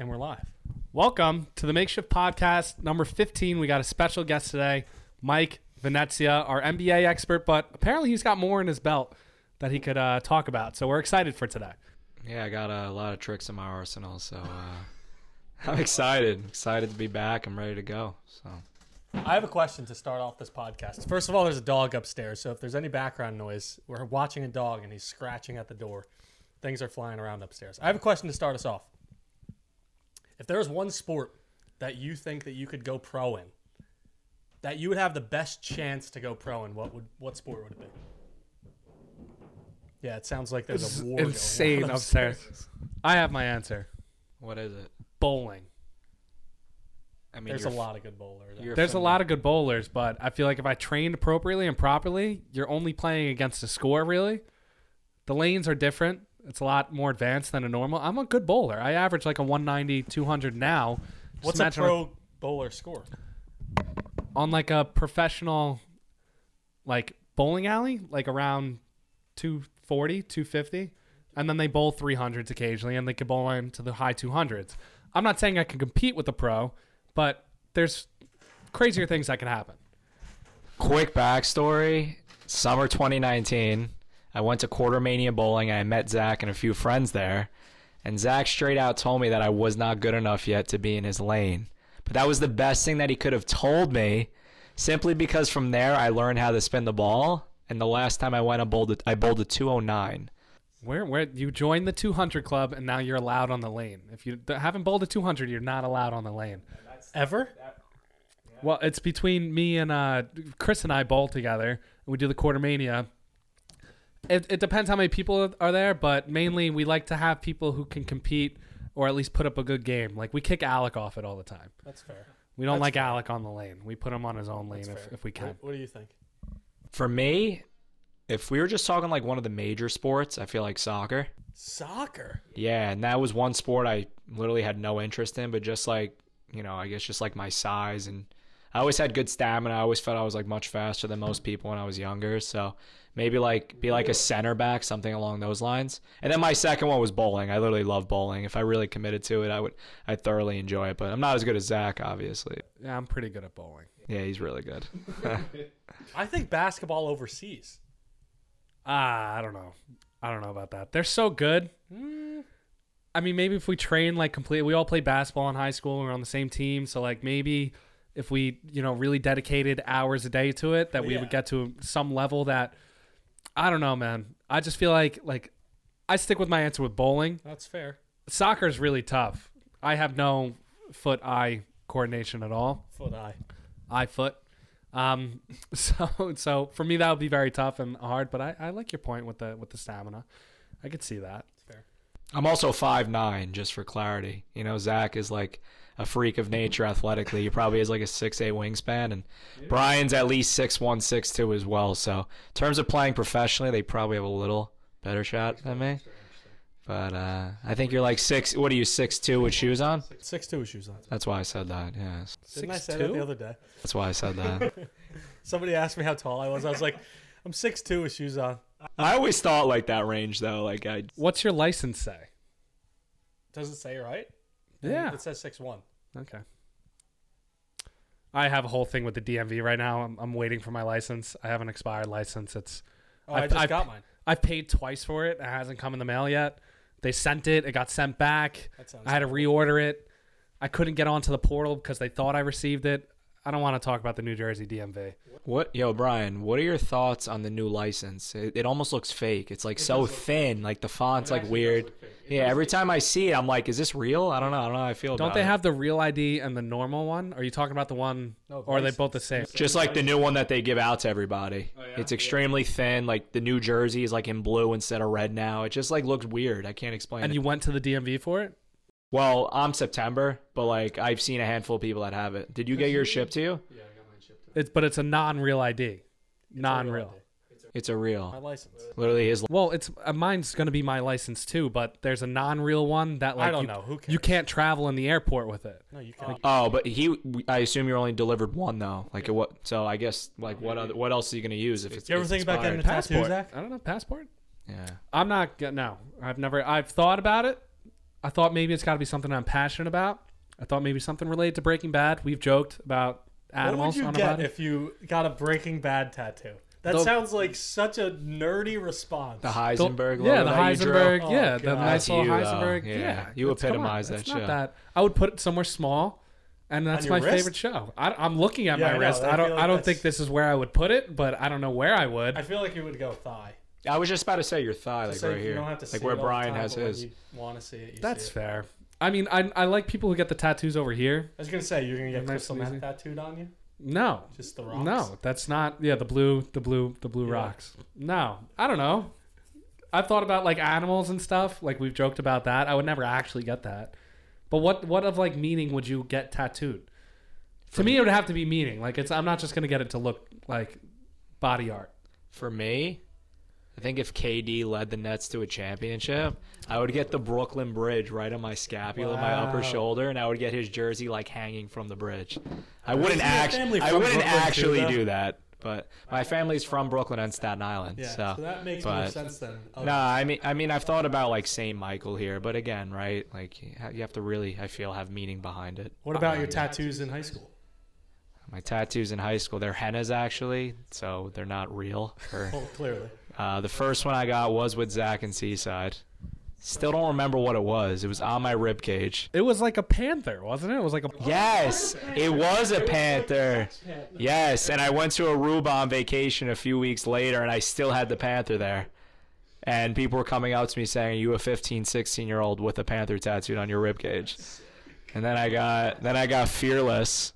And we're live. Welcome to the Makeshift Podcast number 15. We got a special guest today, Mike Venezia, our NBA expert, but apparently he's got more in his belt that he could uh, talk about. So we're excited for today. Yeah, I got a lot of tricks in my arsenal, so uh, I'm excited. Excited to be back. I'm ready to go. So I have a question to start off this podcast. First of all, there's a dog upstairs, so if there's any background noise, we're watching a dog and he's scratching at the door. Things are flying around upstairs. I have a question to start us off. If there was one sport that you think that you could go pro in, that you would have the best chance to go pro in, what would what sport would it be? Yeah, it sounds like there's This a is war going insane on upstairs. I have my answer what is it? bowling. I mean, There's a lot of good bowlers. There's a lot of good bowlers, but I feel like if I trained appropriately and properly, you're only playing against a score, really. The lanes are different. It's a lot more advanced than a normal. I'm a good bowler. I average like a 190, 200 now. Just What's a imagine pro bowler score? on like a professional like bowling alley like around 240 250 and then they bowl 300s occasionally and they could bowl into the high 200s i'm not saying i can compete with the pro but there's crazier things that can happen Quick backstory: Summer 2019, I went to Quartermania Bowling. I met Zach and a few friends there, and Zach straight out told me that I was not good enough yet to be in his lane. But that was the best thing that he could have told me, simply because from there I learned how to spin the ball. And the last time I went, I bowled it. I bowled a 209. where where you join the 200 club and now you're allowed on the lane if you haven't bowled a 200 you're not allowed on the lane Ever? Well, it's between me and uh, Chris and I bowl together, and we do the Quartermania. It, it depends how many people are there, but mainly we like to have people who can compete or at least put up a good game. Like we kick Alec off it all the time. That's fair. We don't That's like fair. Alec on the lane. We put him on his own lane That's if, fair. if we can. What, what do you think? For me, if we were just talking like one of the major sports, I feel like soccer. Soccer. Yeah, and that was one sport I literally had no interest in, but just like, you know, I guess just like my size and I always had good stamina. I always felt I was like much faster than most people when I was younger. So maybe like be like a center back, something along those lines. And then my second one was bowling. I literally love bowling. If I really committed to it, I would I thoroughly enjoy it. But I'm not as good as Zach, obviously. Yeah, I'm pretty good at bowling. Yeah, he's really good. I think basketball overseas. Ah, I don't know. I don't know about that. They're so good. I mean, maybe if we train like completely, we all played basketball in high school. We are on the same team, so like maybe if we you know really dedicated hours a day to it, that we Yeah. would get to some level that I don't know, man. I just feel like like I stick with my answer with bowling. That's fair. Soccer is really tough. I have no foot eye coordination at all Foot eye. eye foot. Um, so so for me that would be very tough and hard. But I, I like your point with the with the stamina. I could see that. That's fair. I'm also five nine, just for clarity. You know, Zach is like a freak of nature athletically. He probably has like a six eight wingspan, and Brian's at least six one, six two as well. So, in terms of playing professionally, they probably have a little better shot than me. But uh, I think you're like six. What are you six two with shoes on? Six two with shoes on. That's why I said that. Yeah, Didn't I say that the other day? that's why I said that. Somebody asked me how tall I was. I was like, I'm six two with shoes on. I always thought like that range though. Like I, What's your license say? Does it say right? Yeah. It says six one. Okay. I have a whole thing with the DMV right now. I'm, I'm waiting for my license. I have an expired license. It's Oh, I I've- just I've- got mine. I've paid twice for it. It hasn't come in the mail yet. They sent it. It got sent back. That sounds I had to reorder it. I couldn't get onto the portal because they thought I received it. I don't want to talk about the New Jersey DMV. What, yo, Brian? What are your thoughts on the new license? It, it almost looks fake. It's like so thin. Like the font's like weird. Yeah, every time I see it, I'm like, is this real? I don't know. I don't know how I feel Don't about they it. have the real ID and the normal one? Are you talking about the one, No, or are they license. both the same? just like the new one that they give out to everybody. It's extremely thin. Like the New Jersey is like in blue instead of red now. It just like looks weird. I can't explain And it. you went to the DMV for it? Well, I'm September, but like I've seen a handful of people that have it. Did you get yours shipped to you? Yeah, I got mine shipped. It's but it's a non-real ID, non-real. It's a real. My license. Literally his. Well, it's uh, mine's going to be my license too, but there's a non-real one that like I don't you, know. Who cares? you can't travel in the airport with it. No, you can't. Oh, but he. I assume you're only delivered one though. Like what? So I guess like what other? What else are you gonna use if it's? You ever it's think about getting expired? a tattoo, Zach? I don't know passport. Yeah. I'm not. get- No, I've never. I've thought about it. I thought maybe it's got to be something I'm passionate about. I thought maybe something related to Breaking Bad. We've joked about animals What would animals you on get body. if you got a Breaking Bad tattoo? That The- sounds like such a nerdy response. The The- Heisenberg. yeah, logo the that you drew. Heisenberg. Oh, yeah, the God. nice That's little you, though. Heisenberg. Yeah, Yeah, you it's- come on, epitomize that it's not show. that. I would put it somewhere small, and that's your my wrist? favorite show. I, I'm looking at Yeah, my I know. wrist. I I don't. feel like I don't that's- think this is where I would put it, but I don't know where I would. I feel like you would go thigh. I was just about to say your thigh, like Just like right you here, don't have to like see where it Brian time, has but his. You want to see it? You that's see it. fair. I mean, I, I like people who get the tattoos over here. I was gonna say you're gonna get Nice crystal and meth tattooed on you. No, Just the rocks. no, that's not. Yeah, the blue, the blue, the blue Yeah. rocks. No, I don't know. I've thought about like animals and stuff. Like we've joked about that. I would never actually get that. But what what of like meaning would you get tattooed? To me, it would have to be meaning. Like it's. I'm not just gonna get it to look like body art. For me, I think if KD led the Nets to a championship, I would get the Brooklyn Bridge right on my scapula, my upper shoulder, and I would get his jersey like hanging from the bridge. I wouldn't Isn't your act. family I wouldn't Brooklyn, actually though? do that, but my family's from Brooklyn and Staten Island, Yeah. so. So, that makes more but- sense then. No, I mean, I mean, I've thought about like Saint Michael here, but again, right? Like, you have to really, I feel, have meaning behind it. What about your tattoos in high school? My tattoos in high school, they're hennas actually, so they're not real. Or, Oh, clearly. Uh, the first one I got was with Zach and Seaside. Still don't remember what it was. It was on my rib cage. It was like a panther, wasn't it? It was like a. Yes, it was a panther. Yes, and I went to Aruba on vacation a few weeks later, and I still had the panther there. And people were coming out to me saying, "Are you a 15, 16 year old with a panther tattooed on your rib cage?" And then I got, then I got fearless,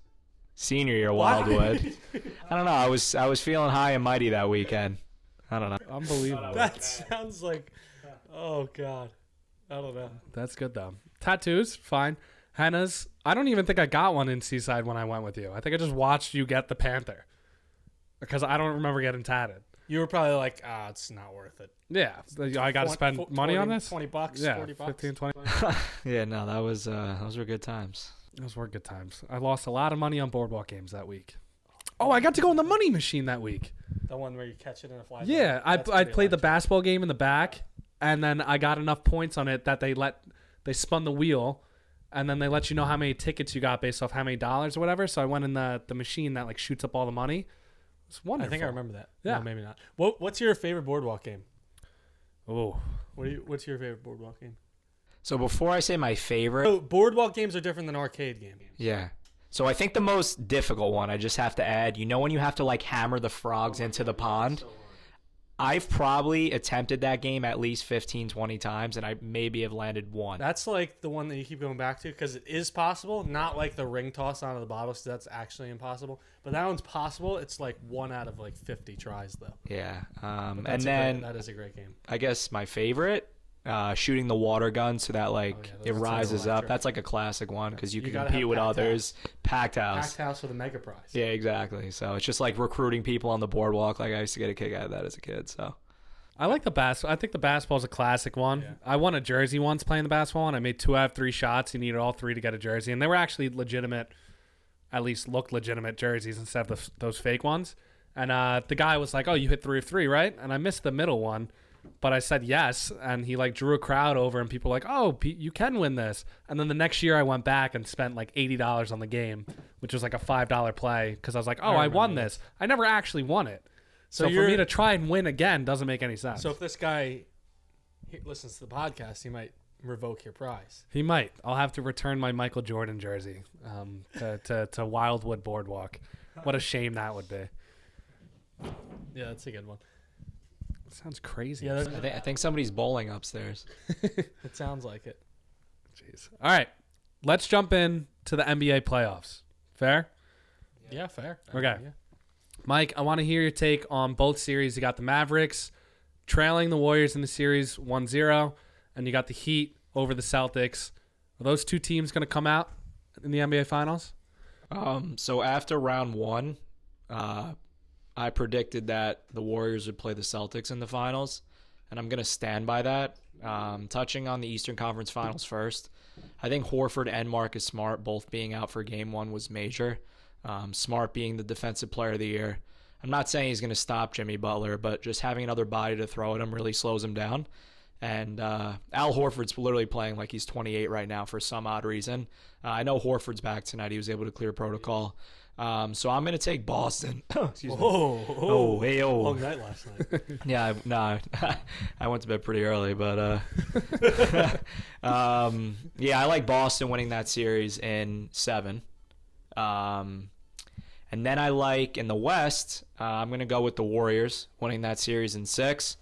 senior year Wildwood. I don't know. I was, I was feeling high and mighty that weekend. I don't know. Unbelievable. That sounds like. Oh God. I don't know. That's good though. Tattoos, fine. Hennas. I don't even think I got one in Seaside when I went with you. I think I just watched you get the panther because I don't remember getting tatted. You were probably like, ah, it's not worth it. Yeah, I got to spend fo- money on this. Twenty bucks. Yeah, Forty bucks. 15, 20. Yeah, no, that was, uh, those were good times. Those were good times. I lost a lot of money on boardwalk games that week. Oh, I got to go in the money machine that week. The one where you catch it in a fly. Yeah, I, I played the basketball game in the back, and then I got enough points on it that they let they spun the wheel, and then they let you know how many tickets you got based off how many dollars or whatever. So I went in the the machine that like shoots up all the money. It's wonderful. I think I remember that. Yeah. No, maybe not. What What's your favorite boardwalk game? Oh, What you, What's your favorite boardwalk game? So before I say my favorite, Oh, boardwalk games are different than arcade game games. Yeah. So I think the most difficult one, I just have to add, you know when you have to like hammer the frogs into the pond? I've probably attempted that game at least 15, 20 times, and I maybe have landed one. That's like the one that you keep going back to because it is possible. Not like the ring toss out of the bottle, because that's actually impossible. But that one's possible. It's like one out of like fifty tries though. Yeah. Um, and then great, that is a great game. I guess my favorite, uh, shooting the water gun so that like Oh, yeah, it those rises up. electric. That's like a classic one because you, You can gotta compete have with packed others. Packed house. Packed house with a mega prize. Yeah, exactly. So it's just like recruiting people on the boardwalk. Like I used to get a kick out of that as a kid. So I like the bas. I think the basketball's a classic one. Yeah. I won a jersey once playing the basketball, and I made two out of three shots. You needed all three to get a jersey, and they were actually legitimate, at least looked legitimate jerseys instead of the, those fake ones. And uh, the guy was like, "Oh, you hit three of three, right?" And I missed the middle one, but I said yes, and he like drew a crowd over, and people were like, "Oh, Pete, you can win this." And then the next year, I went back and spent like eighty dollars on the game, which was like a five dollar play because I was like, "Oh, I, remember won this. this." I never actually won it. So So, for me to try and win again doesn't make any sense. So if this guy he listens to the podcast, he might revoke your prize. He might. I'll have to return my Michael Jordan jersey um, to, to, to Wildwood Boardwalk. What a shame that would be. Yeah, that's a good one. Sounds crazy. Yeah, I, that, th- I think somebody's bowling upstairs. it sounds like it. Jeez. All right. Let's jump in to the NBA playoffs. Fair? Yeah, fair. Okay. Yeah. Mike, I want to hear your take on both series. You got the Mavericks trailing the Warriors in the series 1 0, and you got the Heat over the Celtics. Are those two teams going to come out in the NBA Finals? Um, so after round one, uh, I predicted that the Warriors would play the Celtics in the finals, and I'm going to stand by that. Um, touching on the Eastern Conference Finals first, I think Horford and Marcus Smart both being out for Game One was major. Um, Smart being the Defensive Player of the Year. I'm not saying he's going to stop Jimmy Butler, but just having another body to throw at him really slows him down. And uh, Al Horford's literally playing like he's 28 right now for some odd reason. Uh, I know Horford's back tonight. He was able to clear protocol. Um, so I'm going to take Boston. Excuse me. Whoa, Oh, hey, oh. long night last night. Yeah, I, no, I went to bed pretty early, but uh, um, yeah, I like Boston winning that series in seven. Um, and then I like in the West, uh, I'm going to go with the Warriors winning that series in six.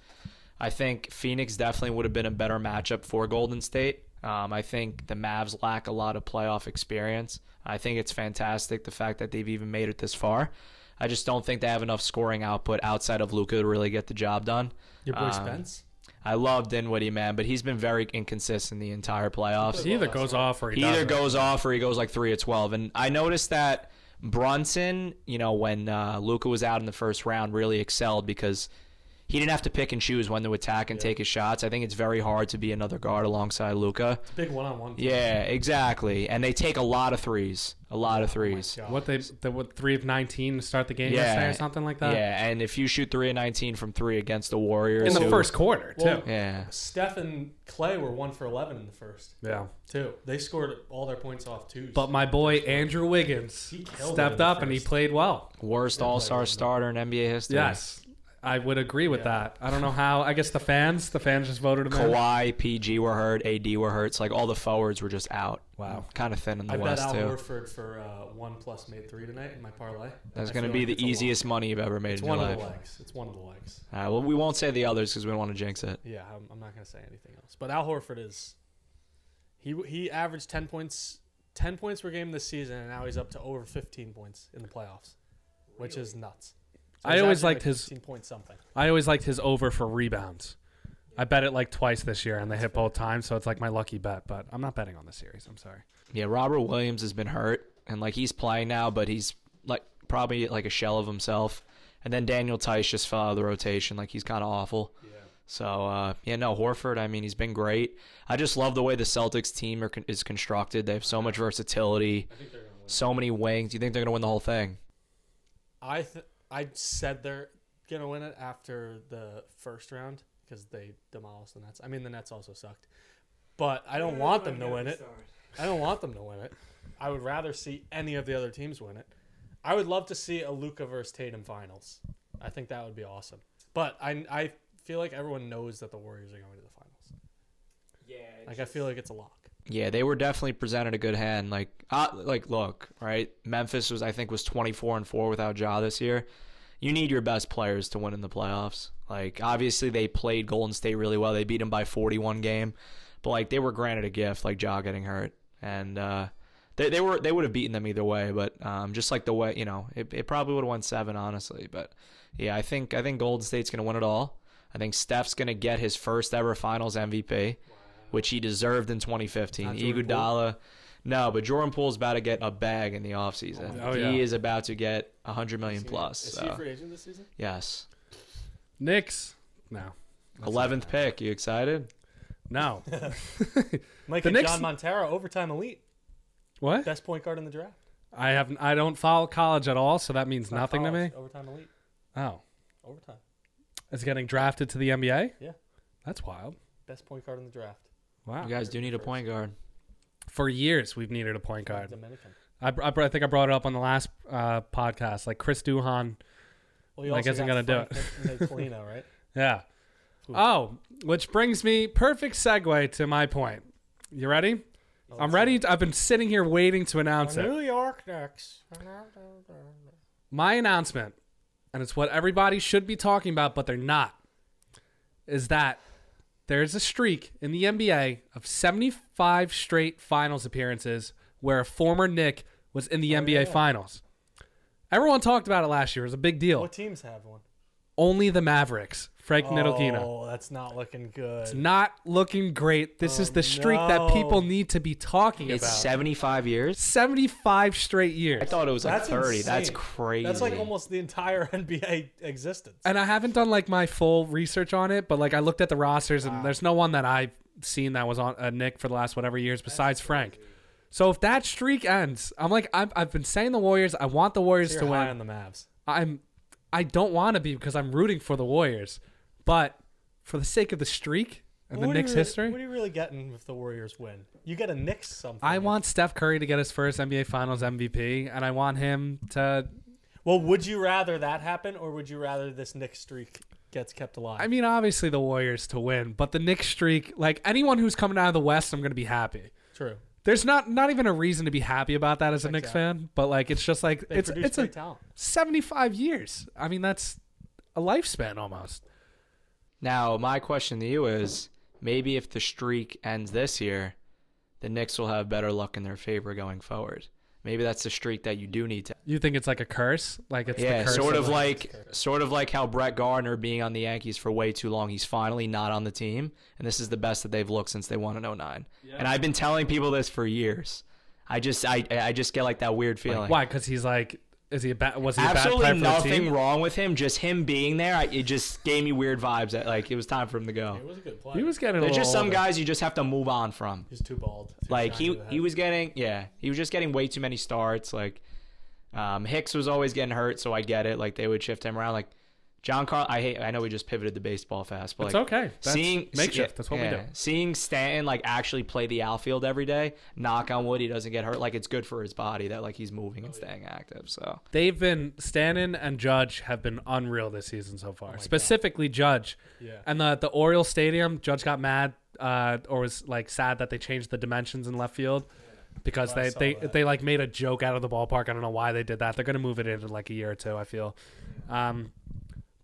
I think Phoenix definitely would have been a better matchup for Golden State. Um, I think the Mavs lack a lot of playoff experience. I think it's fantastic the fact that they've even made it this far. I just don't think they have enough scoring output outside of Luka to really get the job done. Your boy Um, Spence. I love Dinwiddie, man, but he's been very inconsistent the entire playoffs. He either goes off or he, He either goes off or he goes like three of twelve. And I noticed that Brunson, you know, when uh, Luka was out in the first round, really excelled because he didn't have to pick and choose when to attack and take his shots. I think it's very hard to be another guard alongside Luka. Big one on one. Yeah, exactly. And they take a lot of threes, a lot of oh threes. What they the what three of nineteen to start the game Yeah. yesterday or something like that. Yeah, and if you shoot three of nineteen from three against the Warriors, In the who- first quarter too. Well- yeah, Steph and Klay were one for eleven in the first yeah. too. They scored all their points off twos. But my boy Andrew Wiggins He killed it in stepped the up and he played well. worst All Star starter in NBA history. Yes. I would agree with Yeah. that. I don't know how. I guess the fans, the fans just voted him in. Kawhi, PG were hurt, AD were hurt. So like all the forwards were just out. Wow. kind of thin in the I bet West Al too. Horford for uh, one plus made three tonight in my parlay. That's going to be like the it's a lot. easiest money you've ever made It's in your one of life. the legs. It's one of the legs. All right, well, we won't say the others because we don't want to jinx it. Yeah, I'm, I'm not going to say anything else. But Al Horford is he he averaged 10 points 10 points per game this season and now he's up to over 15 points in the playoffs, which is nuts. So I always liked like his- point something. I always liked his over for rebounds. I bet it like twice this year, and they hit both times, so it's like my lucky bet. But I'm not betting on the series. I'm sorry. Yeah, Robert Williams has been hurt, and like he's playing now, but he's like probably like a shell of himself. And then Daniel Theis just fell out of the rotation, like he's kind of awful. Yeah. So uh, yeah, no Horford. I mean, he's been great. I just love the way the Celtics team are, is constructed. They have so much versatility, I think they're going to win. so many wings. Do you think they're gonna win the whole thing? I th- I said they're going to win it after the first round because they demolished the Nets. I mean, the Nets also sucked. But I don't want them to win it. I don't want them to win it. I would rather see any of the other teams win it. I would love to see a Luka versus Tatum finals. I think that would be awesome. But I, I feel like everyone knows that the Warriors are going to the finals. Yeah. Like I feel like it's a lock. Yeah, they were definitely presented a good hand. Like, uh, like look, right? Memphis was, I think, was twenty four and four without Ja this year. You need your best players to win in the playoffs. Like, obviously, they played Golden State really well. They beat them by forty one game, but like they were granted a gift, like Ja getting hurt, and uh, they they were they would have beaten them either way. But um, just like the way you know, it, it probably would have won seven, honestly. But yeah, I think I think Golden State's gonna win it all. I think Steph's gonna get his first ever Finals MVP which he deserved in 2015. Not Jordan Iguodala, no, but Jordan Poole's about to get a bag in the offseason. Oh, he yeah. is about to get 100 million Is he- plus. Is he a free agent this season? Yes. Knicks. No. 11th pick. You excited? No. Mike The and Knicks- John Montero, overtime elite, what? best point guard in the draft. I have. I don't follow college at all, so that means Not nothing to me. Overtime elite, Oh, overtime. Is getting drafted to the NBA. Yeah. That's wild. Best point guard in the draft. Wow. You guys do need a point guard. For years, we've needed a point guard. Dominican. I, I, I think I brought it up on the last uh, podcast. Like Chris Duhon. Well, you I also guess I'm gonna do Frank Nicolino, right? Yeah. Ooh. Oh, which brings me perfect segue to my point. You ready? Oh, I'm ready. To, I've been sitting here waiting to announce The it. New York Knicks. My announcement, and it's what everybody should be talking about, but they're not, is that there's a streak in the NBA of 75 straight finals appearances where a former Knick was in the Oh, NBA yeah. finals. Everyone talked about it last year. It was a big deal. What teams have one? Only the Mavericks. Frank Oh, Ntilikina. that's not looking good. It's not looking great. This Oh, is the streak that people need to be talking about. It's 75 years? 75 straight years. I thought it was like That's 30. That's crazy. That's like almost the entire NBA existence. and I haven't done like my full research on it, but like I looked at the rosters and ah. there's no one that I've seen that was on a Knick for the last whatever years besides Frank. So if that streak ends, I'm like I've, I've been saying the Warriors. I want the Warriors So to you're high win. on the Mavs. I'm I don't want to be because I'm rooting for the Warriors, but for the sake of the streak, and the Knicks really- history. What are you really getting if the Warriors win? You get a Knicks something. I want Steph Curry to get his first NBA Finals MVP, and I want him to. Well, would you rather that happen, or would you rather this Knicks streak gets kept alive? I mean, obviously the Warriors to win, but the Knicks streak, like anyone who's coming out of the West, I'm gonna be happy. true. There's not not even a reason to be happy about that as a Knicks fan, but like it's just like They it's produce it's a great talent. 75 years. I mean, that's a lifespan almost. Now, my question to you is maybe if the streak ends this year, the Knicks will have better luck in their favor going forward. Maybe that's the streak that you do need to. You think it's like a curse? Like it's yeah, the curse sort of of like, like sort of like how Brett Gardner being on the Yankees for way too long, he's finally not on the team, and this is the best that they've looked since they won in 09. And I've been telling people this for years. I just I I just get like that weird feeling. why? Because he's like, is he a bad? Was he a bad Absolutely player for the nothing team? wrong with him. Just him being there, I, it just gave me weird vibes. That like it was time for him to go. He was a good player. He was getting a There's little just some older. guys you just have to move on from. He's too bald. Too Like he he was getting yeah he was just getting way too many starts. Like um, Hicks was always getting hurt, so I get it. Like they would shift him around. Like John Carl, I hate. I know we just pivoted to baseball fast, but It's like okay. That's seeing makeshift. That's what we do. Seeing Stanton like actually play the outfield every day, knock on wood, he doesn't get hurt. Like it's good for his body that like he's moving Oh, and staying active. So They've been Stanton and Judge have been unreal this season so far. Oh God. Specifically Judge. Yeah. And the the Orioles Stadium, Judge got mad uh, or was like sad that they changed the dimensions in left field because Oh, they they, that. they like made a joke out of the ballpark. I don't know why they did that. They're gonna move it in in like a year or two. I feel. Um,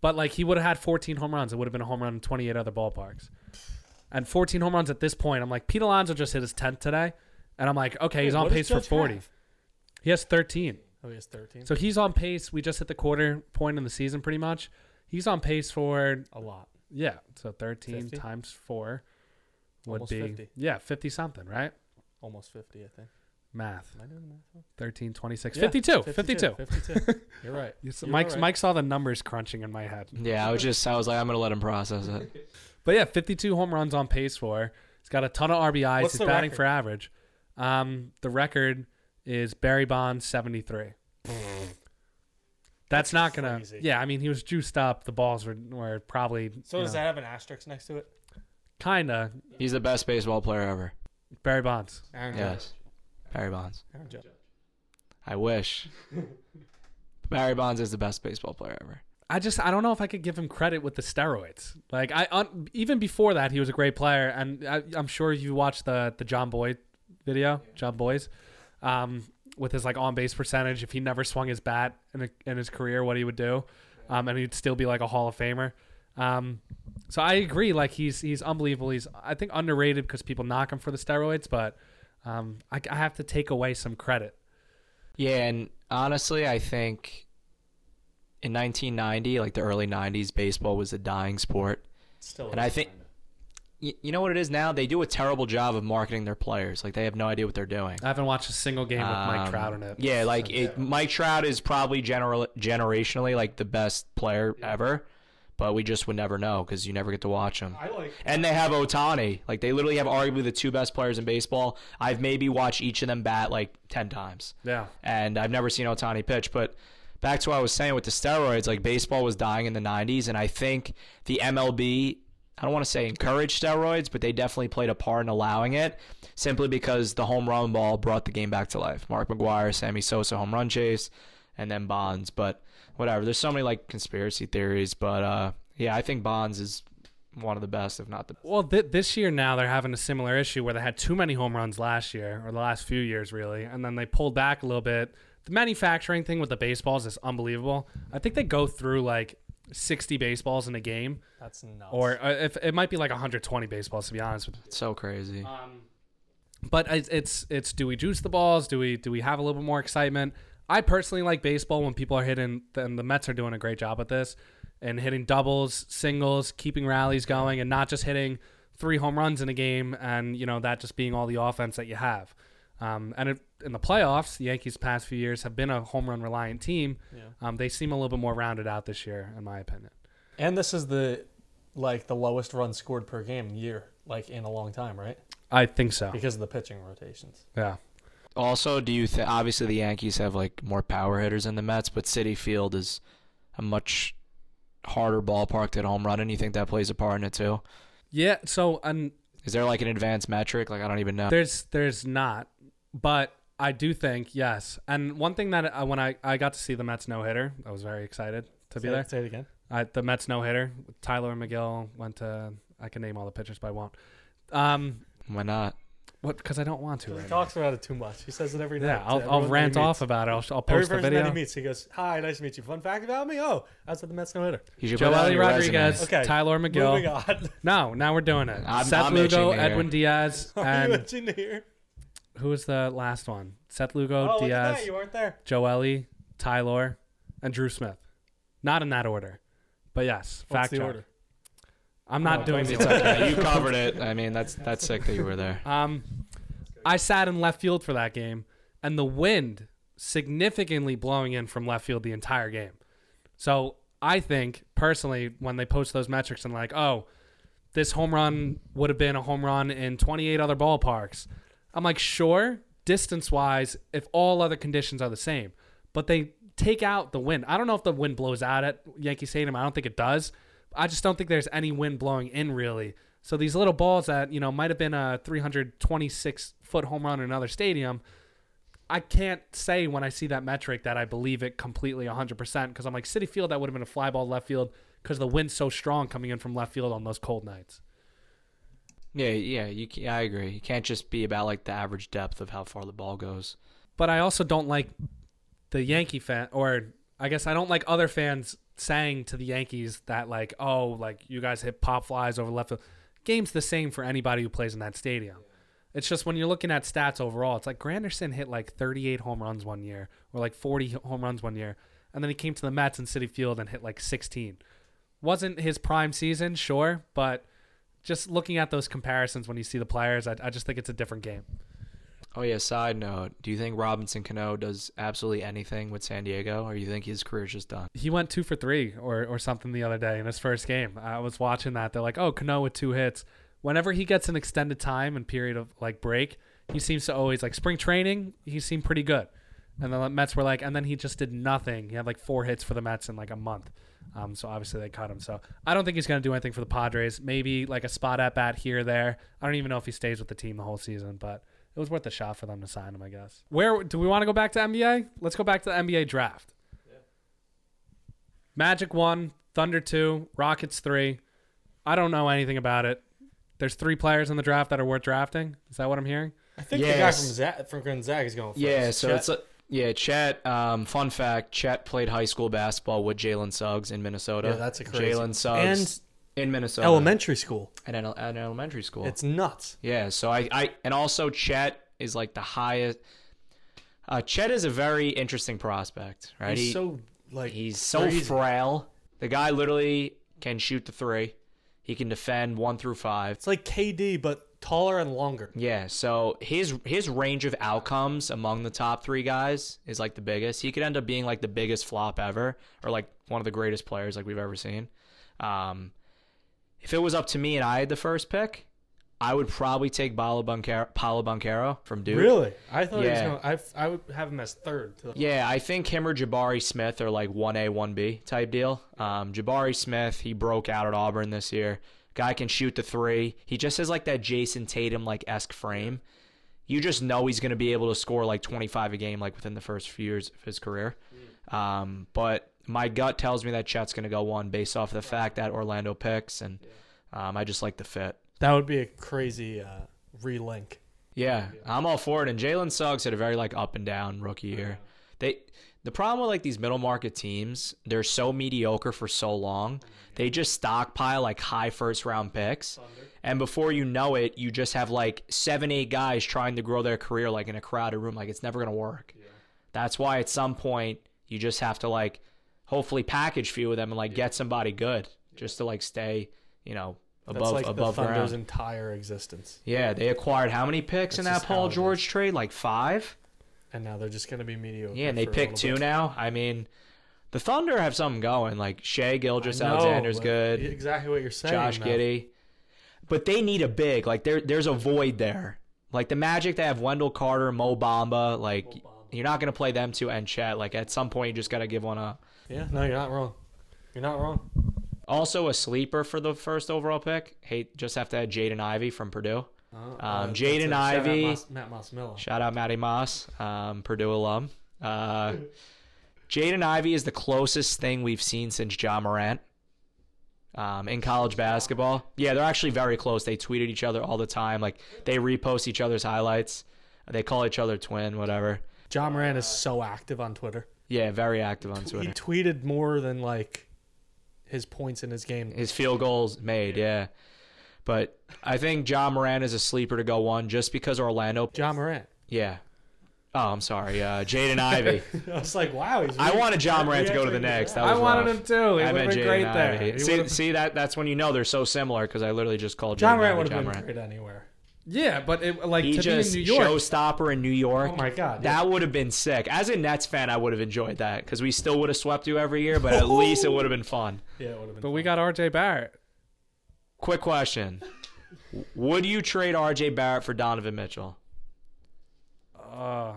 but like he would have had 14 home runs. It would have been a home run in 28 other ballparks. And 14 home runs at this point, I'm like Pete Alonso just hit his 10th today, and I'm like, okay, he's on pace for 40. have? He has 13. Oh, he has 13. So he's on pace. We just hit the quarter point in the season, pretty much. He's on pace for a lot. yeah. So thirteen 50? times four would Almost be 50. yeah, fifty something, right? Almost 50, I think. Math. Am I doing the math? wrong? 13, 26, Yeah, 52, 52. 52. You're right. You s- You're Mike, right. Mike saw the numbers crunching in my head. yeah, I was just I was like I'm gonna let him process it. But yeah, 52 home runs on pace for. He's got a ton of RBIs. What's He's the batting record? for average. Um, the record is Barry Bonds 73. That's not gonna. crazy. Yeah, I mean he was juiced up. The balls were were probably. So does know, that have an asterisk next to it? Kinda He's the best baseball player ever. Barry Bonds. Aaron Yes, Barry Bonds. Aaron Judge. I wish. Barry Bonds is the best baseball player ever. I just I don't know if I could give him credit with the steroids. Like I un, even before that he was a great player, and I, I'm sure you watched the the John Boyd video, Jon Bois, um, with his like on base percentage. If he never swung his bat in a, in his career, what he would do, um, and he'd still be like a Hall of Famer. Um, so I agree. Like he's he's unbelievable. He's I think underrated because people knock him for the steroids, but um, I, I have to take away some credit. Yeah, and honestly, I think in 1990, like the early 90s, baseball was a dying sport. Still. And is, I think- kinda. You know what it is now? They do a terrible job of marketing their players. Like they have no idea what they're doing. I haven't watched a single game with Mike Um, Trout in it. Yeah, like it, Mike Trout is probably general generationally like the best player ever, but we just would never know because you never get to watch them. I like. And they have Ohtani. Like they literally have arguably the two best players in baseball. I've maybe watched each of them bat like ten times, Yeah. and I've never seen Ohtani pitch. But back to what I was saying with the steroids, like baseball was dying in the '90s, and I think the MLB. I don't want to say encouraged steroids, but they definitely played a part in allowing it simply because the home run ball brought the game back to life. Mark McGwire, Sammy Sosa home run chase, and then Bonds. But whatever. There's so many like conspiracy theories, but uh, yeah, I think Bonds is one of the best, if not the. best. Well, th- this year now they're having a similar issue where they had too many home runs last year or the last few years really, and then they pulled back a little bit. The manufacturing thing with the baseballs is unbelievable. I think they go through like 60 baseballs in a game, That's nuts. or uh, if it might be like 120 baseballs to be honest with you. It's so crazy. Um, but it's, it's it's do we juice the balls? Do we do we have a little bit more excitement? I personally like baseball when people are hitting. And the Mets are doing a great job at this and hitting doubles, singles, keeping rallies going, and not just hitting three home runs in a game and you know that just being all the offense that you have. Um, and it, in the playoffs, the Yankees past few years have been a home run reliant team. Yeah. Um, they seem a little bit more rounded out this year, in my opinion. And this is the like the lowest run scored per game year, like in a long time, right? I think so. Because of the pitching rotations. Yeah. Also, do you think obviously the Yankees have like more power hitters than the Mets, but Citi Field is a much harder ballpark to hit home run, and you think that plays a part in it too? Yeah. So and Is there like an advanced metric? Like I don't even know. there's there's not, but I do think yes. And one thing that I, when I I got to see the Mets no hitter, I was very excited to be say, there. Say it again. I, the Mets no hitter. Tylor Megill went to. I can name all the pitchers, but I won't. Um, Why not? What? Because I don't want to. He Right talks about it too much. He says it every now. night. Yeah, I'll, I'll everyone that he rant off about it. I'll, I'll Every post the person that video. he meets, he goes, "Hi, nice to meet you. Fun fact about me? Oh, I was at the Mets no hitter." You should put that on Joely your Rodriguez. Okay. Tylor Moving Megill. on. No, now we're doing it. I'm- Seth I'm Lugo. Edwin Diaz, and itching to who was the last one? Seth Lugo, Oh, Diaz, that. You weren't there. Joely, Tylor, and Drew Smith. Not in that order, but yes, What's fact the check. order? I'm not Oh, doing it's the It's okay. You covered it. I mean, that's that's sick that you were there. Um, I sat in left field for that game, and the wind significantly blowing in from left field the entire game. So I think personally, when they post those metrics and like, oh, this home run would have been a home run in 28 other ballparks, I'm like, sure, distance wise, if all other conditions are the same, but they take out the wind. I don't know if the wind blows out at Yankee Stadium. I don't think it does. I just don't think there's any wind blowing in really. So these little balls that you know might have been a 326 foot home run in another stadium. I can't say when I see that metric that I believe it completely 100% because I'm like Citi Field that would have been a fly ball left field because the wind's so strong coming in from left field on those cold nights. Yeah, yeah. You, ca- I agree. You can't just be about like the average depth of how far the ball goes. But I also don't like the Yankee fan, or I guess I don't like other fans saying to the Yankees that like, oh, like you guys hit pop flies over left field. Game's the same for anybody who plays in that stadium. It's just when you're looking at stats overall, it's like Granderson hit like 38 home runs one year, or like 40 home runs one year, and then he came to the Mets in Citi Field and hit like 16. Wasn't his prime season, sure, but just looking at those comparisons when you see the players, I, I just think it's a different game. Oh yeah. Side note: Do you think Robinson Cano does absolutely anything with San Diego, or you think his career's just done? he went two for three or, or something the other day in his first game. I was watching that. They're like, oh, Cano with two hits. Whenever he gets an extended time and period of like break, he seems to always like spring training. He seemed pretty good, and the Mets were like, and then he just did nothing. He had like four hits for the Mets in like a month. Um, so obviously they cut him. So I don't think he's going to do anything for the Padres. Maybe like a spot at bat here or there. I don't even know if he stays with the team the whole season, but it was worth a shot for them to sign him, I guess. Where do we want to go back to NBA? Let's go back to the NBA draft. Magic one, Thunder two, Rockets three. I don't know anything about it. There's three players in the draft that are worth drafting. Is that what I'm hearing? I think the guy from Za- from Gonzaga is going first. Yeah, so Chet- it's a, yeah, Chet. Um, fun fact: Chet played high school basketball with Jalen Suggs in Minnesota. yeah, that's a crazy. Jalen Suggs and in Minnesota, elementary school. and at, an elementary school. It's nuts. yeah, so I, I and also Chet is like the highest. Uh, Chet is a very interesting prospect, right? He's He- so like he's so crazy. frail. The guy literally can shoot the three. He can defend one through five. It's like KD but taller and longer. Yeah, so his his range of outcomes among the top three guys is like the biggest. He could end up being like the biggest flop ever, or like one of the greatest players like we've ever seen. Um, if it was up to me and I had the first pick, I would probably take Paolo Banchero, Paolo Banchero from Duke. Really? I thought Yeah. he was going. I I would have him as third. To Yeah, I think him or Jabari Smith are like one A, one B type deal. Um, Jabari Smith, he broke out at Auburn this year. Guy can shoot the three. He just has like that Jayson Tatum like esque frame. You just know he's going to be able to score like 25 a game like within the first few years of his career. Um, but my gut tells me that Chet's going to go one based off of the fact that Orlando picks, and um, I just like the fit. That would be a crazy uh, relink. Yeah, I'm all for it. And Jalen Suggs had a very like up and down rookie year. They the problem with like these middle market teams, they're so mediocre for so long. They just stockpile like high first round picks. And before you know it, you just have like seven, eight guys trying to grow their career like in a crowded room. Like it's never gonna work. That's why at some point you just have to like hopefully package a few of them and like get somebody good just to like stay, you know, That's above like above the Thunder's ground. entire existence. Yeah, they acquired how many picks in that Paul is. George trade? Like five? And now they're just going to be mediocre. Yeah, and they picked two bit. now. I mean, the Thunder have something going. Like Shai Gilgeous-Alexander's good. Exactly what you're saying. Josh though. Giddey. But they need a big. Like there there's a void there. Like the Magic they have Wendell Carter, Mo Bamba, like you're not gonna play them two and Chet. Like at some point you just gotta give one up. Yeah, no, you're not wrong. You're not wrong. Also, a sleeper for the first overall pick. Hey, just have to add Jaden Ivey from Purdue. Um, Jaden Ivey. Matt Moss Miller. Shout out Matty Moss, um, Purdue alum. Uh, Jaden Ivey is the closest thing we've seen since John Morant um, in college basketball. Yeah, they're actually very close. They tweeted each other all the time. Like they repost each other's highlights. They call each other twin, whatever. John Morant is so active on Twitter. Yeah, very active on Twitter. He tweeted more than like his points in his game. His field goals made, yeah. But I think John Morant is a sleeper to go one just because Orlando. John Morant. Yeah. Oh, I'm sorry. Uh, Jaden Ivey. I was like, wow. He's I wanted John Morant to go to the Knicks. That I wanted rough. him too. He I meant been Jaden great there. He See, would've- see that that's when you know they're so similar because I literally just called John Ivey would have been great anywhere. Yeah, but it, like He to just be in New York, showstopper in New York. Oh my God. That would have been sick. As a Nets fan, I would have enjoyed that because we still would have swept you every year, but at least it would have been fun. Yeah, it would have been. but we got R.J. Barrett. Quick question: Would you trade R.J. Barrett for Donovan Mitchell? Uh,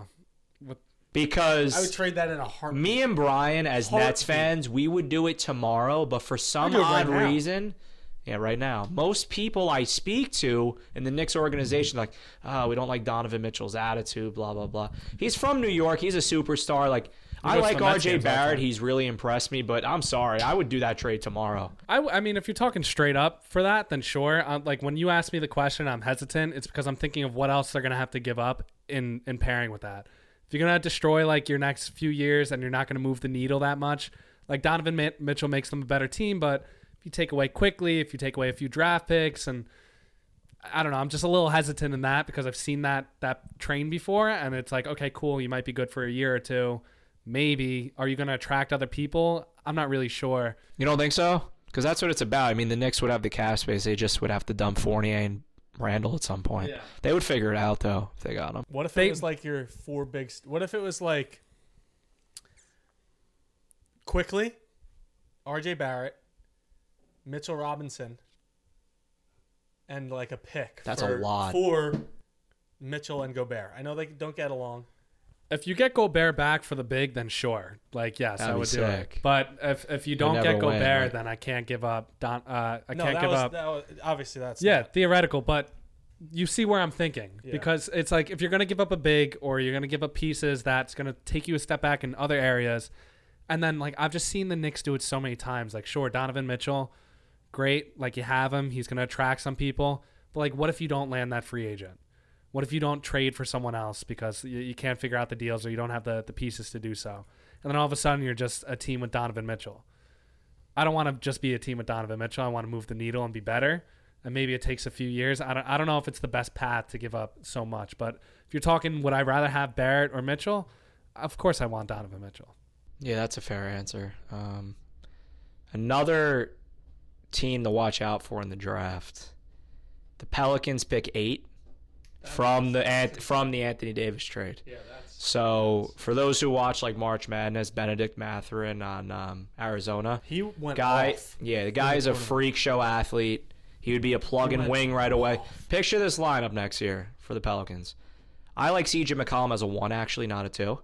Because I would trade that in a heartbeat. Me and Brian, as Nets fans, we would do it tomorrow, but for some do it right odd now. Yeah, right now, most people I speak to in the Knicks organization, like, oh, we don't like Donovan Mitchell's attitude, blah blah blah. He's from New York. He's a superstar. Like, I like R.J. games all the Barrett. He's really impressed me, but I'm sorry, I would do that trade tomorrow. I mean, if you're talking straight up for that, then sure. Uh, like when you ask me the question, I'm hesitant. It's because I'm thinking of what else they're gonna have to give up in in pairing with that. If you're gonna destroy like your next few years and you're not gonna move the needle that much, like Donovan Mi- Mitchell makes them a better team. But if you take away quickly, if you take away a few draft picks, and I don't know, I'm just a little hesitant in that because I've seen that that train before, and it's like, okay, cool, you might be good for a year or two. Maybe are you gonna attract other people? I'm not really sure. You don't think so? Because that's what it's about. I mean, the Knicks would have the cap space. They just would have to dump Fournier and Randle at some point. Yeah. They would figure it out though if they got him. What if They- it was like your four big? St- what if it was like quickly, R.J. Barrett, Mitchell Robinson, and like a pick. That's a for, lot. for Mitchell and Gobert. I know they don't get along. If you get Gobert back for the big, then sure. Like yes, That'd I would do it. But if if you don't never get win, Gobert, right? then I can't give up. Don, uh, I no, can't that give was, up. that was obviously that's yeah, not- theoretical, but you see where I'm thinking Yeah. because it's like if you're gonna give up a big or you're gonna give up pieces that's gonna take you a step back in other areas, and then like I've just seen the Knicks do it so many times. Like sure, Donovan Mitchell, great. Like you have him, he's gonna attract some people. But like, what if you don't land that free agent? What if you don't trade for someone else because you, you can't figure out the deals or you don't have the, the pieces to do so? And then all of a sudden you're just a team with Donovan Mitchell. I don't want to just be a team with Donovan Mitchell. I want to move the needle and be better. And maybe it takes a few years. I don't, I don't know if it's the best path to give up so much. But if you're talking, would I rather have Barrett or Mitchell? Of course I want Donovan Mitchell. Yeah, that's a fair answer. Um, another team to watch out for in the draft. The Pelicans pick eight from the Ant- from the Anthony Davis trade. Yeah, that's So for those who watch like March Madness, Bennedict Mathurin on um, Arizona, he went guy, off. yeah, the guy is a freak show athlete. He would be a plug and wing right away. Picture this lineup next year for the Pelicans. I like CJ McCollum as a one, actually, not a two.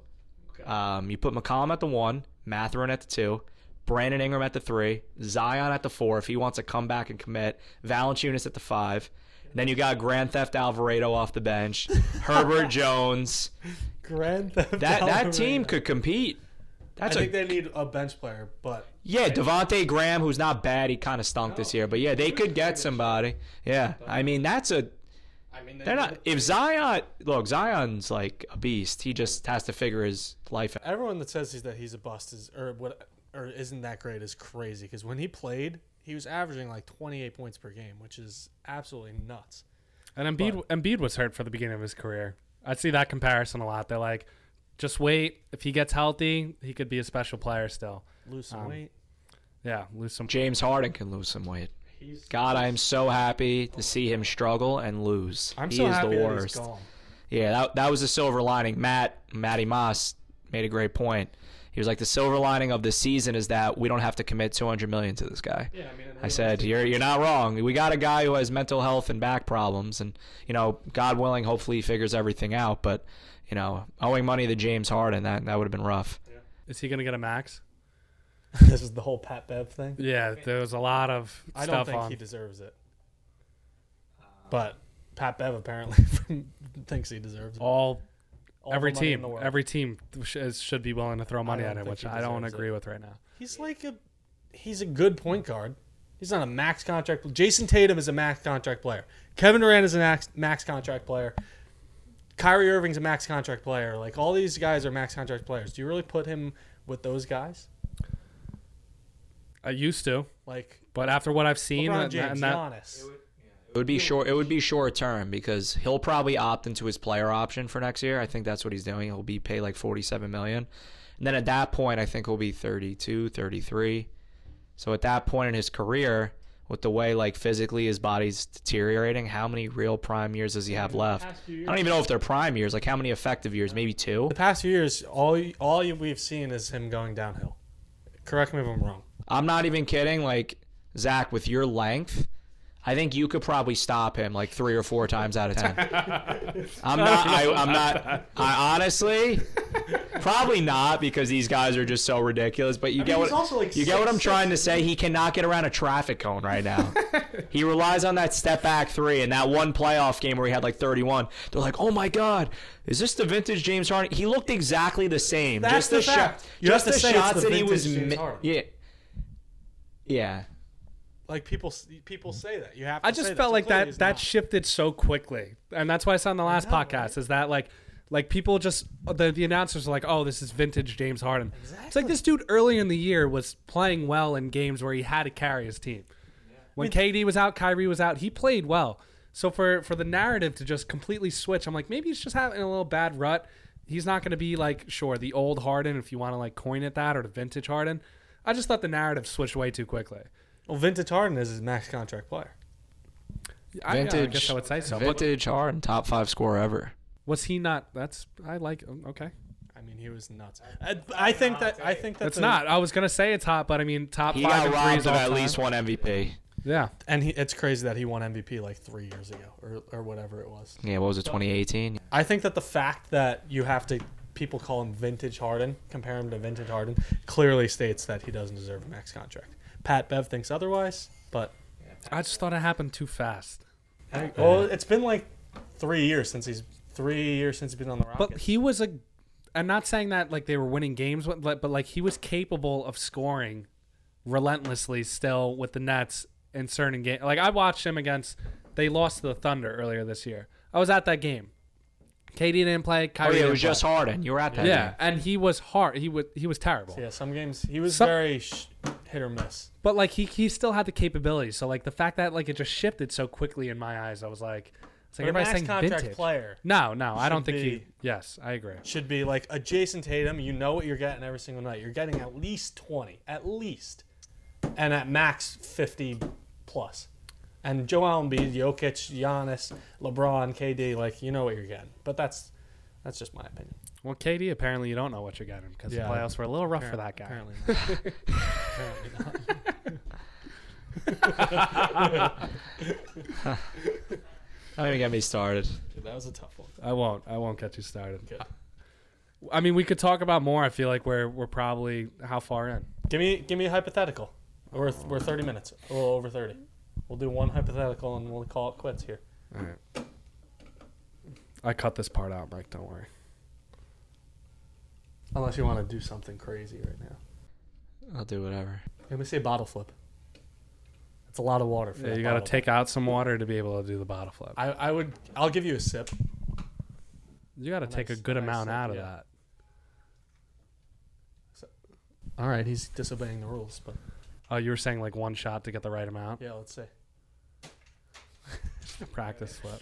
Um, you put McCollum at the one, Matherin at the two, Brandon Ingram at the three, Zion at the four if he wants to come back and commit, Valanciunas at the five. And then you got Grand Theft Alvarado off the bench, Herbert Jones. Grand Theft That that team could compete. I That's a think they need a bench player, but yeah, Devonte Graham, who's not bad, he kind of stunk this year, but yeah, they could get somebody. Yeah, I mean that's a. I mean They're not. If Zion, look, Zion's like a beast. He just has to figure his life out. Everyone that says he's that he's a bust is or what or isn't that great is crazy because when he played, he was averaging like 28 points per game, which is absolutely nuts. And Embiid, Embiid was hurt for the beginning of his career. I see that comparison a lot. They're like, just wait. If he gets healthy, he could be a special player still. Lose some Um, weight. Yeah, lose some. James Harden can lose some weight. He's God, I am so happy to see him struggle and lose. I'm he so is happy the that worst. he's gone. Yeah, that, that was the silver lining. Matt, Matty Moss made a great point. He was like, the silver lining of this season is that we don't have to commit 200 million to this guy. Yeah, I mean, I said, you're you're not wrong. We got a guy who has mental health and back problems, and you know, God willing, hopefully he figures everything out. But you know, owing money to James Harden, that that would have been rough. Is he gonna get a max? this is the whole Pat Bev thing. Yeah, there was a lot of I don't think on. he deserves it. But Pat Bev apparently thinks he deserves it. all All every the money in team, the world. every team sh- is, should be willing to throw money at it, think which I don't agree it. with right now. He's like a he's a good point guard. He's not a max contract. Jayson Tatum is a max contract player. Kevin Durant is a max max contract player. Kyrie Irving's a max contract player. Like all these guys are max contract players. Do you really put him with those guys? I used to, Like but after what I've seen, LeBron and, James, and that, Giannis. It would be short. It would be short term because he'll probably opt into his player option for next year. I think that's what he's doing. He'll be paid like 47 million. And then at that point, I think he'll be 32, 33. So at that point in his career, with the way like physically his body's deteriorating, how many real prime years does he have left? I don't even know if they're prime years. Like how many effective years? Maybe two. The past few years, all all we've seen is him going downhill. Correct me if I'm wrong. I'm not even kidding. Like Zach, with your length, I think you could probably stop him like three or four times out of ten. I'm not. I, I'm not. I honestly, probably not because these guys are just so ridiculous. But you get mean, what also, like, you get what I'm 6'6". trying to say. He cannot get around a traffic cone right now. he relies on that step back three and that one playoff game where he had like 31. They're like, oh my god, is this the vintage James Harden? He looked exactly the same. That's just the, the shot, fact. Just have the shots the that he was. vintage mi- Yeah. Yeah. Like people people mm-hmm. say that. You have. To I just felt like that that not. shifted so quickly, and that's why I said on the last know, podcast is that like like people just the the announcers are like, oh, this is vintage James Harden. It's like this dude early in the year was playing well in games where he had to carry his team. When KD was out, Kyrie was out, he played well. So for for the narrative to just completely switch, I'm like maybe he's just having a little bad rut. He's not going to be like sure the old Harden if you want to like coin it that or the vintage Harden. I just thought the narrative switched way too quickly. Well, vintage Harden is his max contract player. I, yeah, I Vintage. guess I would say so. But Vintage Harden, top five scorer ever. was he not? That's I like. Okay, I mean, he was nuts. I, I think that I think that's it's not. I was gonna say it's hot, but I mean top He five got in robbed of at time. least one MVP. Yeah, and he, it's crazy that he won MVP like three years ago or or whatever it was. Yeah, what was it, 2018? I think that the fact that you have to people call him vintage Harden, compare him to vintage Harden, clearly states that he doesn't deserve a max contract. Pat Bev thinks otherwise, but I just thought it happened too fast. I, well, it's been like three years since he's three years since he's been on the Rockets. But he was a. I'm not saying that like they were winning games, but but but, like he was capable of scoring relentlessly still with the Nets in certain games. Like I watched him against. They lost to the Thunder earlier this year. I was at that game. KD didn't play. Oh yeah, it didn't was just play. Harden. You were at that. Yeah, game. and he was hard. He was he was terrible. yeah, some games he was Some- very sh- hit or miss. But like he he still had the capabilities. So like the fact that like it just shifted so quickly in my eyes, I was like, it's like But a everybody's max saying contract vintage. player No, no, I don't should think he. be- Yes, I agree. should be like a Jayson Tatum. You know what you're getting every single night. You're getting at least 20, at least, and at max 50 plus. And Joel Embiid, Jokic, Giannis, LeBron, KD, like you know what you're getting. But that's that's just my opinion. Well, KD, apparently you don't know what you're getting because Yeah. the playoffs were a little rough for that guy. Apparently not. Apparently not. Don't even get me started. Dude, that was a tough one. I won't. I won't get you started. Good. I mean, we could talk about more. I feel like we're we're probably how far in? Give me give me a hypothetical. We're we're 30 minutes, a little over 30. We'll do one hypothetical and we'll call it quits here. All right. I cut this part out, Mike. Don't worry. Unless you want to do something crazy right now. I'll do whatever. Let me say bottle flip. It's a lot of water. For Yeah, you got to take out some water to be able to do the bottle flip. I, I would. I'll give you a sip. You got to a take a good nice amount sip, out of yeah. that. All right, he's disobeying the rules, but Oh, you were saying like one shot to get the right amount. yeah, let's see. Practice flip.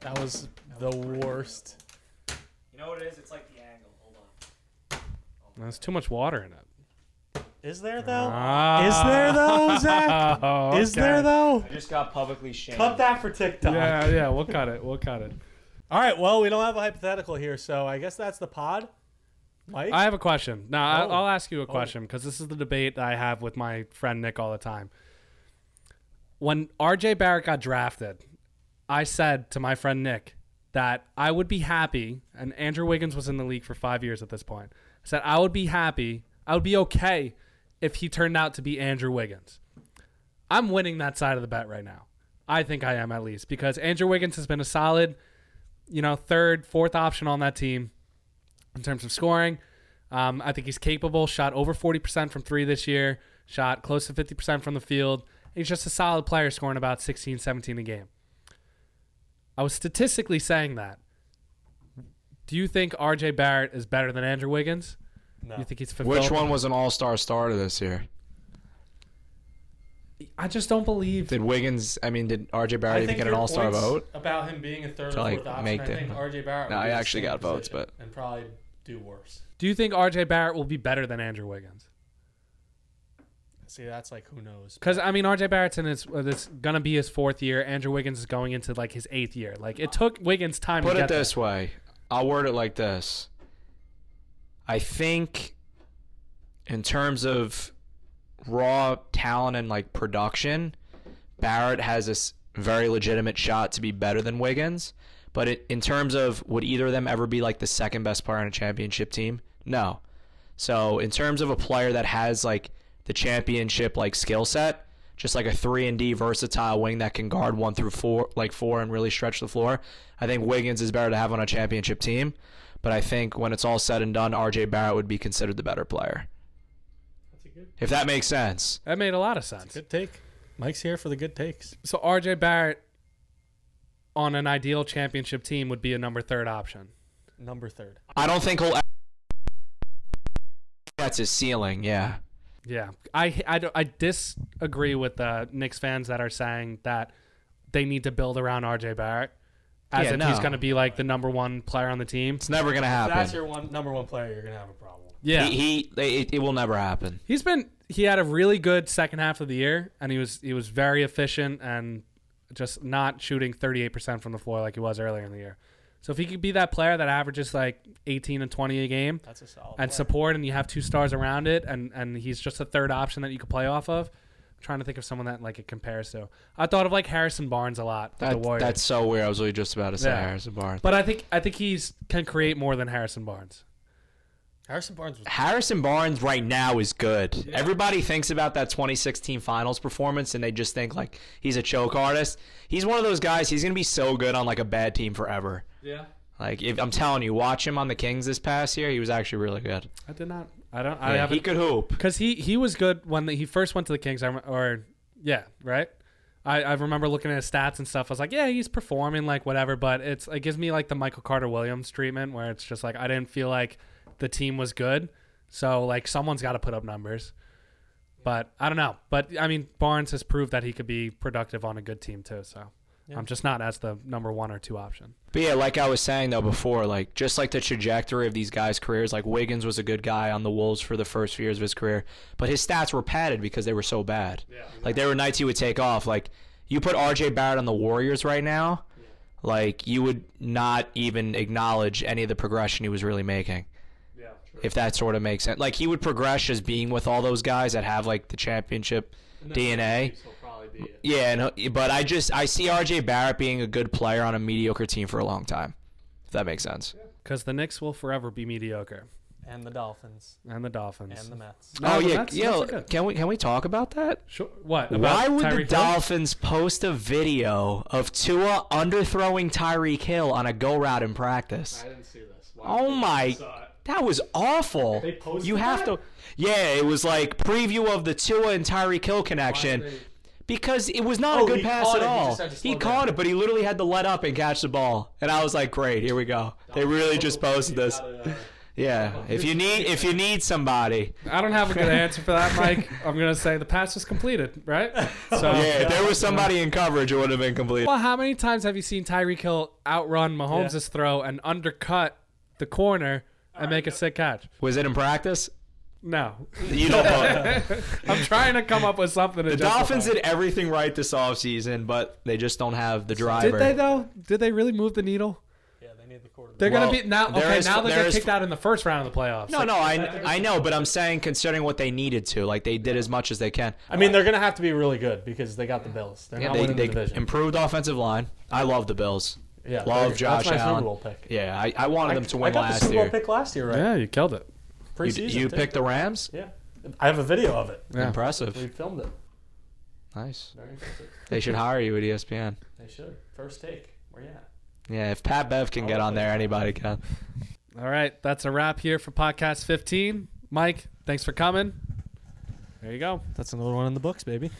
That was the worst. You know what it is? It's like the angle. Hold on. There's too much water in it. Is there though? Ah. Is there though, Zach? Oh, Is there though? I just got publicly shamed. Cut that for TikTok. Yeah, yeah. We'll cut it. We'll cut it. All right. Well, we don't have a hypothetical here, so I guess that's the pod. Mike. I have a question. Now Oh. I'll ask you a question because this is the debate that I have with my friend Nick all the time. When RJ Barrett got drafted, I said to my friend Nick that I would be happy, and Andrew Wiggins was in the league for five years at this point. I said I would be happy I would be okay if he turned out to be Andrew Wiggins. I'm winning that side of the bet right now. I think I am at least because Andrew Wiggins has been a solid, you know, third, fourth option on that team in terms of scoring. Um, I think he's capable. Shot over 40% from three this year. Shot close to 50% from the field. He's just a solid player, scoring about 16, 17 a game. I was statistically saying that. Do you think RJ Barrett is better than Andrew Wiggins? No. You think he's fulfilled? Which one was an All Star starter this year? I just don't believe. Did Wiggins? I mean, did RJ Barrett even get an All Star vote? about him being a third To, or like, fourth option. make I the- think RJ Barrett. No, would I be the actually same got votes, but- and probably do worse. Do you think RJ Barrett will be better than Andrew Wiggins? See, that's like who knows. Because I mean, RJ Barrett's in his. Uh, it's gonna be his fourth year. Andrew Wiggins is going into like his eighth year. Like it took Wiggins time Put to it get there. this way. I'll word it like this. I think, in terms of raw talent and like production, Barrett has a s- very legitimate shot to be better than Wiggins. But it, in terms of would either of them ever be like the second best player on a championship team? No. So in terms of a player that has like the championship like skill set, just like a three and D versatile wing that can guard one through four, like four, and really stretch the floor. I think Wiggins is better to have on a championship team, but I think when it's all said and done, RJ Barrett would be considered the better player. That's a good, If that makes sense. That made a lot of sense. good take. Mike's here for the good takes. So RJ Barrett on an ideal championship team would be a number third option. Number third. I don't think he'll. That's his ceiling. Yeah. Yeah, I I, I disagree with the Knicks fans that are saying that they need to build around RJ Barrett as Yeah, if he's going to be like the number one player on the team. It's never gonna If happen. that's your one number one player, you're gonna have a problem. Yeah, He, he it, it will never happen. He's been he had a really good second half of the year and he was he was very efficient and just not shooting 38% from the floor like he was earlier in the year. So if he could be that player that averages like 18 and 20 a game That's a solid. and player. support and you have two stars around it and and he's just a third option that you could play off of. I'm trying to think of someone that like it compares to. I thought of like Harrison Barnes a lot with the That, Warriors. that's so weird. I was really just about to say Yeah. Harrison Barnes. but I think I think he's can create more than Harrison Barnes. Harrison Barnes was Harrison Barnes right now is good. Everybody thinks about that 2016 finals performance and they just think like he's a choke artist. He's one of those guys, he's going to be so good on like a bad team forever. Yeah. Like if I'm telling you, watch him on the Kings this past year, he was actually really good. I did not I don't I Yeah, haven't he could hoop. because he he was good when he first went to the Kings. I or yeah, right. I, I remember looking at his stats and stuff. I was like, yeah, he's performing like whatever, but it's it gives me like the Michael Carter Williams treatment where it's just like I didn't feel like the team was good, so like someone's got to put up numbers. But I don't know. But I mean, Barnes has proved that he could be productive on a good team too. So Yeah. I'm just not as the number one or two option. But yeah, like I was saying though before, like just like the trajectory of these guys' careers, like Wiggins was a good guy on the Wolves for the first few years of his career, but his stats were padded because they were so bad. Yeah. Like there were nights he would take off. Like you put RJ Barrett on the Warriors right now, like you would not even acknowledge any of the progression he was really making. Yeah. If that sort of makes sense. Like he would progress just being with all those guys that have like the championship DNA. Yeah, and, but I just I see RJ Barrett being a good player on a mediocre team for a long time. If that makes sense. Because the Knicks will forever be mediocre, and the Dolphins and the Dolphins. and the Mets. No, oh the yeah, Mets- yeah. Mets. Can we can we talk about that? Sure. What? Why about would the Tyreek Hill? Dolphins post a video of Tua underthrowing Tyreek Hill on a go route in practice? I didn't see this. Oh my, that was awful. They posted you have that? to. Yeah, it was like preview of the Tua and Tyreek Hill connection. Because it was not Oh, a good pass at it. All. just had to He, caught it, but he literally had to let up and catch the ball. And I was like, "Great, here we go." They really just posted this. Yeah, if you need if you need somebody, I don't have a good answer for that, Mike. I'm gonna say the pass was completed, right? So, yeah, if there was somebody in coverage, it would have been complete. well, how many times have you seen Tyreek Hill outrun Mahomes' throw and undercut the corner and make a sick catch? Was it in practice? No, You don't. know. I'm trying to come up with something. To the justify. Dolphins did everything right this offseason, but they just don't have the driver. Did they though? Did they really move the needle? Yeah, they need the quarterback. They're Well, gonna be now. Okay, is- now they're gonna is- kicked out in the first round of the playoffs. No, no, I, I know, but I'm saying considering what they needed to, like they did as much as they can. I mean, they're gonna have to be really good because they got the Bills. They're Yeah, not they, winning they the division. improved offensive line. I love the Bills. yeah, love they're- Josh that's my Allen. Super Bowl pick. Yeah, I, I wanted them to win I win got the last Super Bowl year. pick last year, right? Yeah, you killed it. You, Preseason. you too. picked the Rams? Yeah. I have a video of it. Yeah. Impressive. We filmed it. Nice. Very impressive. They should hire you at ESPN. They should. First take. Where you at? Yeah, if Pat Bev can I'll get on there, it. anybody can. All right, that's a wrap here for podcast 15. Mike, thanks for coming. There you go. That's another one in the books, baby.